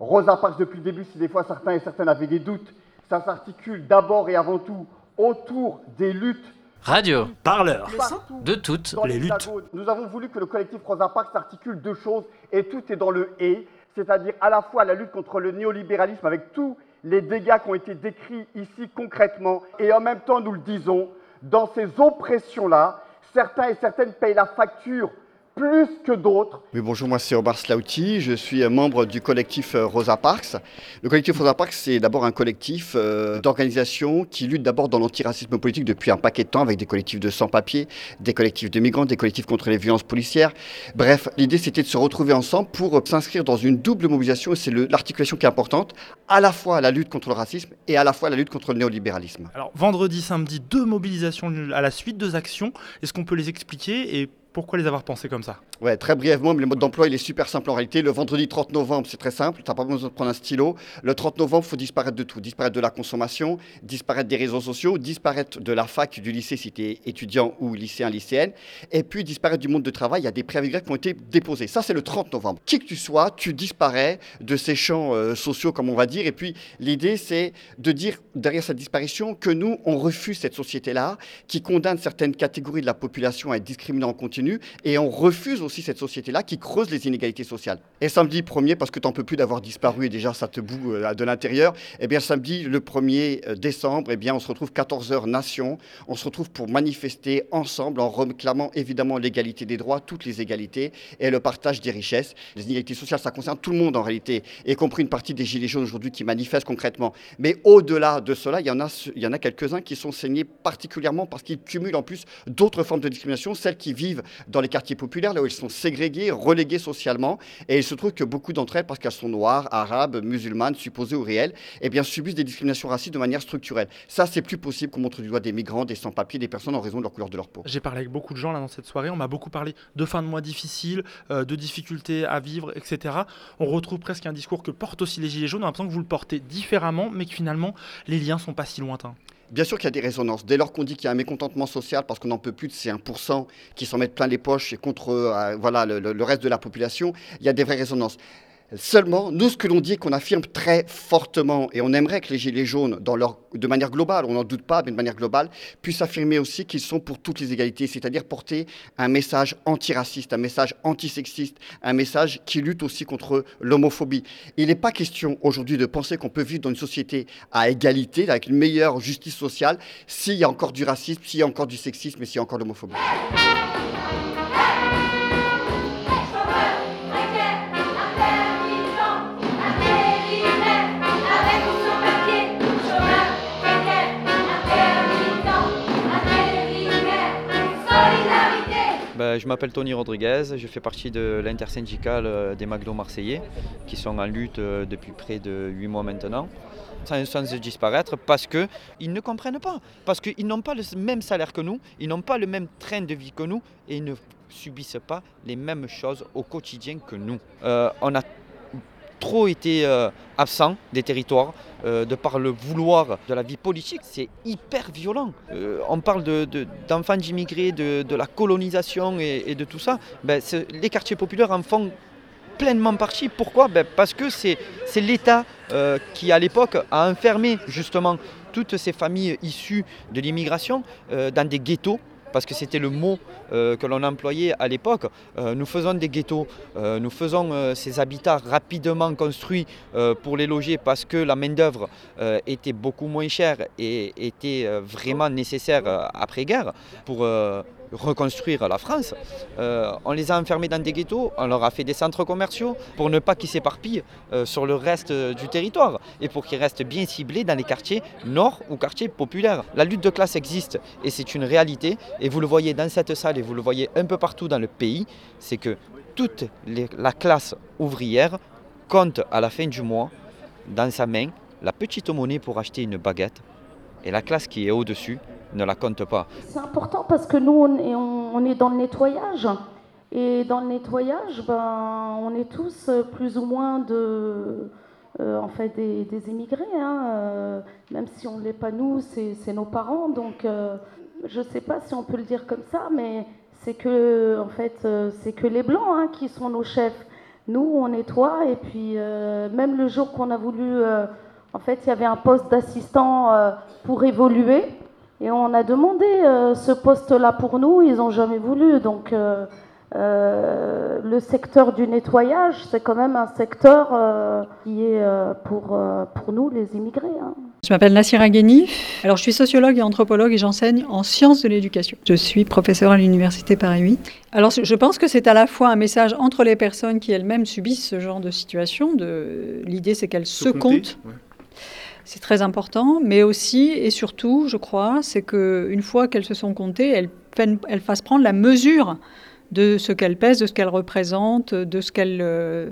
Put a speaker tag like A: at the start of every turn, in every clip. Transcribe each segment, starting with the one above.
A: Rosa Parks, depuis le début, si des fois certains et certaines avaient des doutes, ça s'articule d'abord et avant tout autour des luttes.
B: Radio,
C: Parleur.
B: de toutes.
C: Les luttes.
A: Nous avons voulu que le collectif Rosa Parks s'articule deux choses et tout est dans le et, c'est-à-dire à la fois la lutte contre le néolibéralisme avec tous les dégâts qui ont été décrits ici concrètement et en même temps, nous le disons, dans ces oppressions-là, certains et certaines payent la facture plus que d'autres
D: Oui, bonjour, moi c'est Omar Slauti, je suis membre du collectif euh, Rosa Parks. Le collectif Rosa Parks, c'est d'abord un collectif euh, d'organisations qui lutte d'abord dans l'antiracisme politique depuis un paquet de temps avec des collectifs de sans-papiers, des collectifs de migrants, des collectifs contre les violences policières. Bref, l'idée c'était de se retrouver ensemble pour euh, s'inscrire dans une double mobilisation et c'est l'articulation qui est importante, à la fois la lutte contre le racisme et à la fois la lutte contre le néolibéralisme.
C: Alors, vendredi, samedi, deux mobilisations à la suite, deux actions. Est-ce qu'on peut les expliquer et pourquoi les avoir pensées comme ça
D: Ouais, très brièvement, mais le mode d'emploi, il est super simple en réalité. Le vendredi 30 novembre, c'est très simple, tu n'as pas besoin de prendre un stylo. Le 30 novembre, il faut disparaître de tout. Disparaître de la consommation, disparaître des réseaux sociaux, disparaître de la fac, du lycée si tu es étudiant ou lycéen, lycéenne, et puis disparaître du monde de travail. Il y a des préavis grecs qui ont été déposés. Ça, c'est le 30 novembre. Qui que tu sois, tu disparais de ces champs euh, sociaux, comme on va dire. Et puis, l'idée, c'est de dire, derrière cette disparition, que nous, on refuse cette société-là, qui condamne certaines catégories de la population à être discriminées en continu, et on refuse aussi cette société-là qui creuse les inégalités sociales. Et samedi 1er, parce que tu n'en peux plus d'avoir disparu et déjà ça te boue euh, de l'intérieur, eh bien samedi le 1er euh, décembre, eh bien on se retrouve 14h Nation, on se retrouve pour manifester ensemble en réclamant évidemment l'égalité des droits, toutes les égalités et le partage des richesses. Les inégalités sociales, ça concerne tout le monde en réalité, y compris une partie des gilets jaunes aujourd'hui qui manifestent concrètement. Mais au-delà de cela, il y en a quelques-uns qui sont saignés particulièrement parce qu'ils cumulent en plus d'autres formes de discrimination, celles qui vivent dans les quartiers populaires, là où ils sont ségrégés, relégués socialement. Et il se trouve que beaucoup d'entre elles, parce qu'elles sont noires, arabes, musulmanes, supposées ou réelles, eh bien, subissent des discriminations racistes de manière structurelle. Ça, c'est plus possible qu'on montre du doigt des migrants, des sans-papiers, des personnes en raison de leur couleur de leur peau.
C: J'ai parlé avec beaucoup de gens là dans cette soirée. On m'a beaucoup parlé de fin de mois difficiles, euh, de difficultés à vivre, etc. On retrouve presque un discours que portent aussi les Gilets jaunes. On a l'impression que vous le portez différemment, mais que finalement, les liens sont pas si lointains.
D: Bien sûr qu'il y a des résonances. Dès lors qu'on dit qu'il y a un mécontentement social parce qu'on n'en peut plus de ces 1% qui s'en mettent plein les poches et contre euh, voilà, le, reste de la population, il y a des vraies résonances. Seulement, nous, ce que l'on dit qu'on affirme très fortement, et on aimerait que les Gilets jaunes, de manière globale, on n'en doute pas, mais de manière globale, puissent affirmer aussi qu'ils sont pour toutes les égalités, c'est-à-dire porter un message antiraciste, un message antisexiste, un message qui lutte aussi contre l'homophobie. Il n'est pas question aujourd'hui de penser qu'on peut vivre dans une société à égalité, avec une meilleure justice sociale, s'il y a encore du racisme, s'il y a encore du sexisme et s'il y a encore de l'homophobie.
E: Ben, je m'appelle Tony Rodriguez, je fais partie de l'intersyndicale euh, des McDo marseillais qui sont en lutte euh, depuis près de 8 mois maintenant. Sans, sans disparaître parce qu'ils ne comprennent pas, parce qu'ils n'ont pas le même salaire que nous, ils n'ont pas le même train de vie que nous et ils ne subissent pas les mêmes choses au quotidien que nous. Euh, trop été euh, absent des territoires euh, de par le vouloir de la vie politique. C'est hyper violent. Euh, on parle de- de- d'enfants d'immigrés, de, la colonisation et, de tout ça. Ben, les quartiers populaires en font pleinement partie. Pourquoi? Ben, Parce que c'est l'État qui, à l'époque, a enfermé justement toutes ces familles issues de l'immigration dans des ghettos. Parce que c'était le mot euh, que l'on employait à l'époque. Euh, nous faisons des ghettos, euh, nous faisons ces habitats rapidement construits pour les loger parce que la main-d'œuvre était beaucoup moins chère et était vraiment nécessaire après-guerre pour reconstruire la France. Euh, on les a enfermés dans des ghettos, on leur a fait des centres commerciaux pour ne pas qu'ils s'éparpillent euh, sur le reste euh, du territoire et pour qu'ils restent bien ciblés dans les quartiers nord ou quartiers populaires. La lutte de classe existe et c'est une réalité et vous le voyez dans cette salle et vous le voyez un peu partout dans le pays, c'est que toute la classe ouvrière compte à la fin du mois dans sa main la petite monnaie pour acheter une baguette et la classe qui est au-dessus ne la compte pas.
F: C'est important parce que nous, on est, dans le nettoyage. Et dans le nettoyage, ben, on est tous plus ou moins de, euh, en fait, des, des immigrés. hein, euh, même si on ne l'est pas nous, c'est nos parents. Donc, euh, je ne sais pas si on peut le dire comme ça, mais c'est que, en fait, c'est que les blancs hein, qui sont nos chefs. Nous, on nettoie et puis même le jour qu'on a voulu, en fait, il y avait un poste d'assistant pour évoluer et on a demandé ce poste-là pour nous, ils n'ont jamais voulu. Donc euh, le secteur du nettoyage, c'est quand même un secteur euh, qui est euh, pour, pour nous, les immigrés. Hein.
B: Je m'appelle Nassira Gheni. Alors, je suis sociologue et anthropologue et j'enseigne en sciences de l'éducation. Je suis professeure à l'université Paris 8. Alors, je pense que c'est à la fois un message entre les personnes qui elles-mêmes subissent ce genre de situation. De... L'idée, c'est qu'elles se, comptent. C'est très important, mais aussi et surtout, je crois, c'est qu'une fois qu'elles se sont comptées, elles, fassent prendre la mesure de ce qu'elles pèsent, de ce qu'elles représentent, de ce, euh,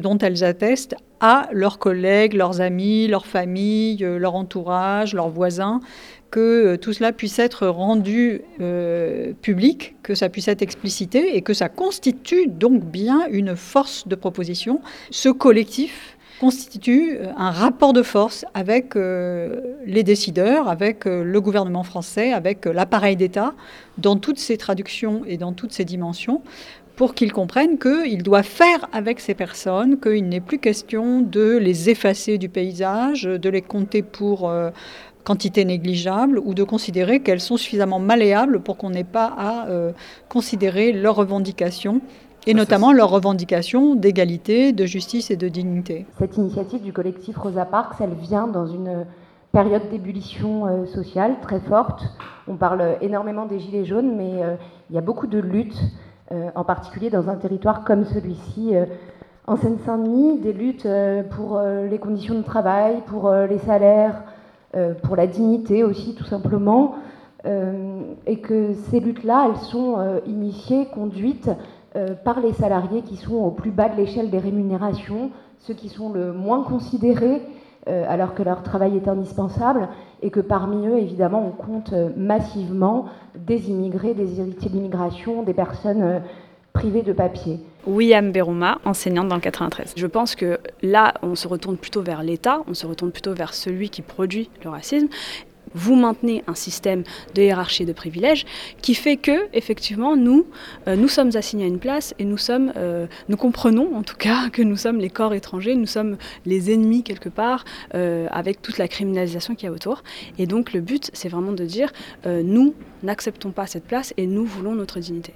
B: dont elles attestent à leurs collègues, leurs amis, leurs familles, euh, leur entourage, leurs voisins, que euh, tout cela puisse être rendu public, que ça puisse être explicité et que ça constitue donc bien une force de proposition. Ce collectif constitue euh, un rapport de force avec euh, les décideurs, avec euh, le gouvernement français, avec l'appareil d'État, dans toutes ces traductions et dans toutes ces dimensions, pour qu'ils comprennent qu'ils doivent faire avec ces personnes, qu'il n'est plus question de les effacer du paysage, de les compter pour quantité négligeable ou de considérer qu'elles sont suffisamment malléables pour qu'on n'ait pas à considérer leurs revendications et notamment leurs revendications d'égalité, de justice et de dignité.
G: Cette initiative du collectif Rosa Parks, elle vient dans une période d'ébullition euh, sociale très forte. On parle énormément des Gilets jaunes, mais euh, il y a beaucoup de luttes, euh, en particulier dans un territoire comme celui-ci. en Seine-Saint-Denis, des luttes pour les conditions de travail, pour les salaires, pour la dignité aussi, tout simplement. et que ces luttes-là, elles sont initiées, conduites par les salariés qui sont au plus bas de l'échelle des rémunérations, ceux qui sont le moins considérés euh, alors que leur travail est indispensable et que parmi eux, évidemment, on compte euh, massivement des immigrés, des héritiers de l'immigration, des personnes privées de papier.
H: William Berouma, enseignante dans le 93. Je pense que là, on se retourne plutôt vers l'État, on se retourne plutôt vers celui qui produit le racisme, vous maintenez un système de hiérarchie de privilèges qui fait que, effectivement, nous, euh, nous sommes assignés à une place et nous sommes, euh, nous comprenons en tout cas que nous sommes les corps étrangers, nous sommes les ennemis quelque part euh, avec toute la criminalisation qu'il y a autour. Et donc le but, c'est vraiment de dire, nous n'acceptons pas cette place et nous voulons notre dignité.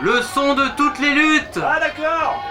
I: Le son de toutes les luttes.
J: Ah d'accord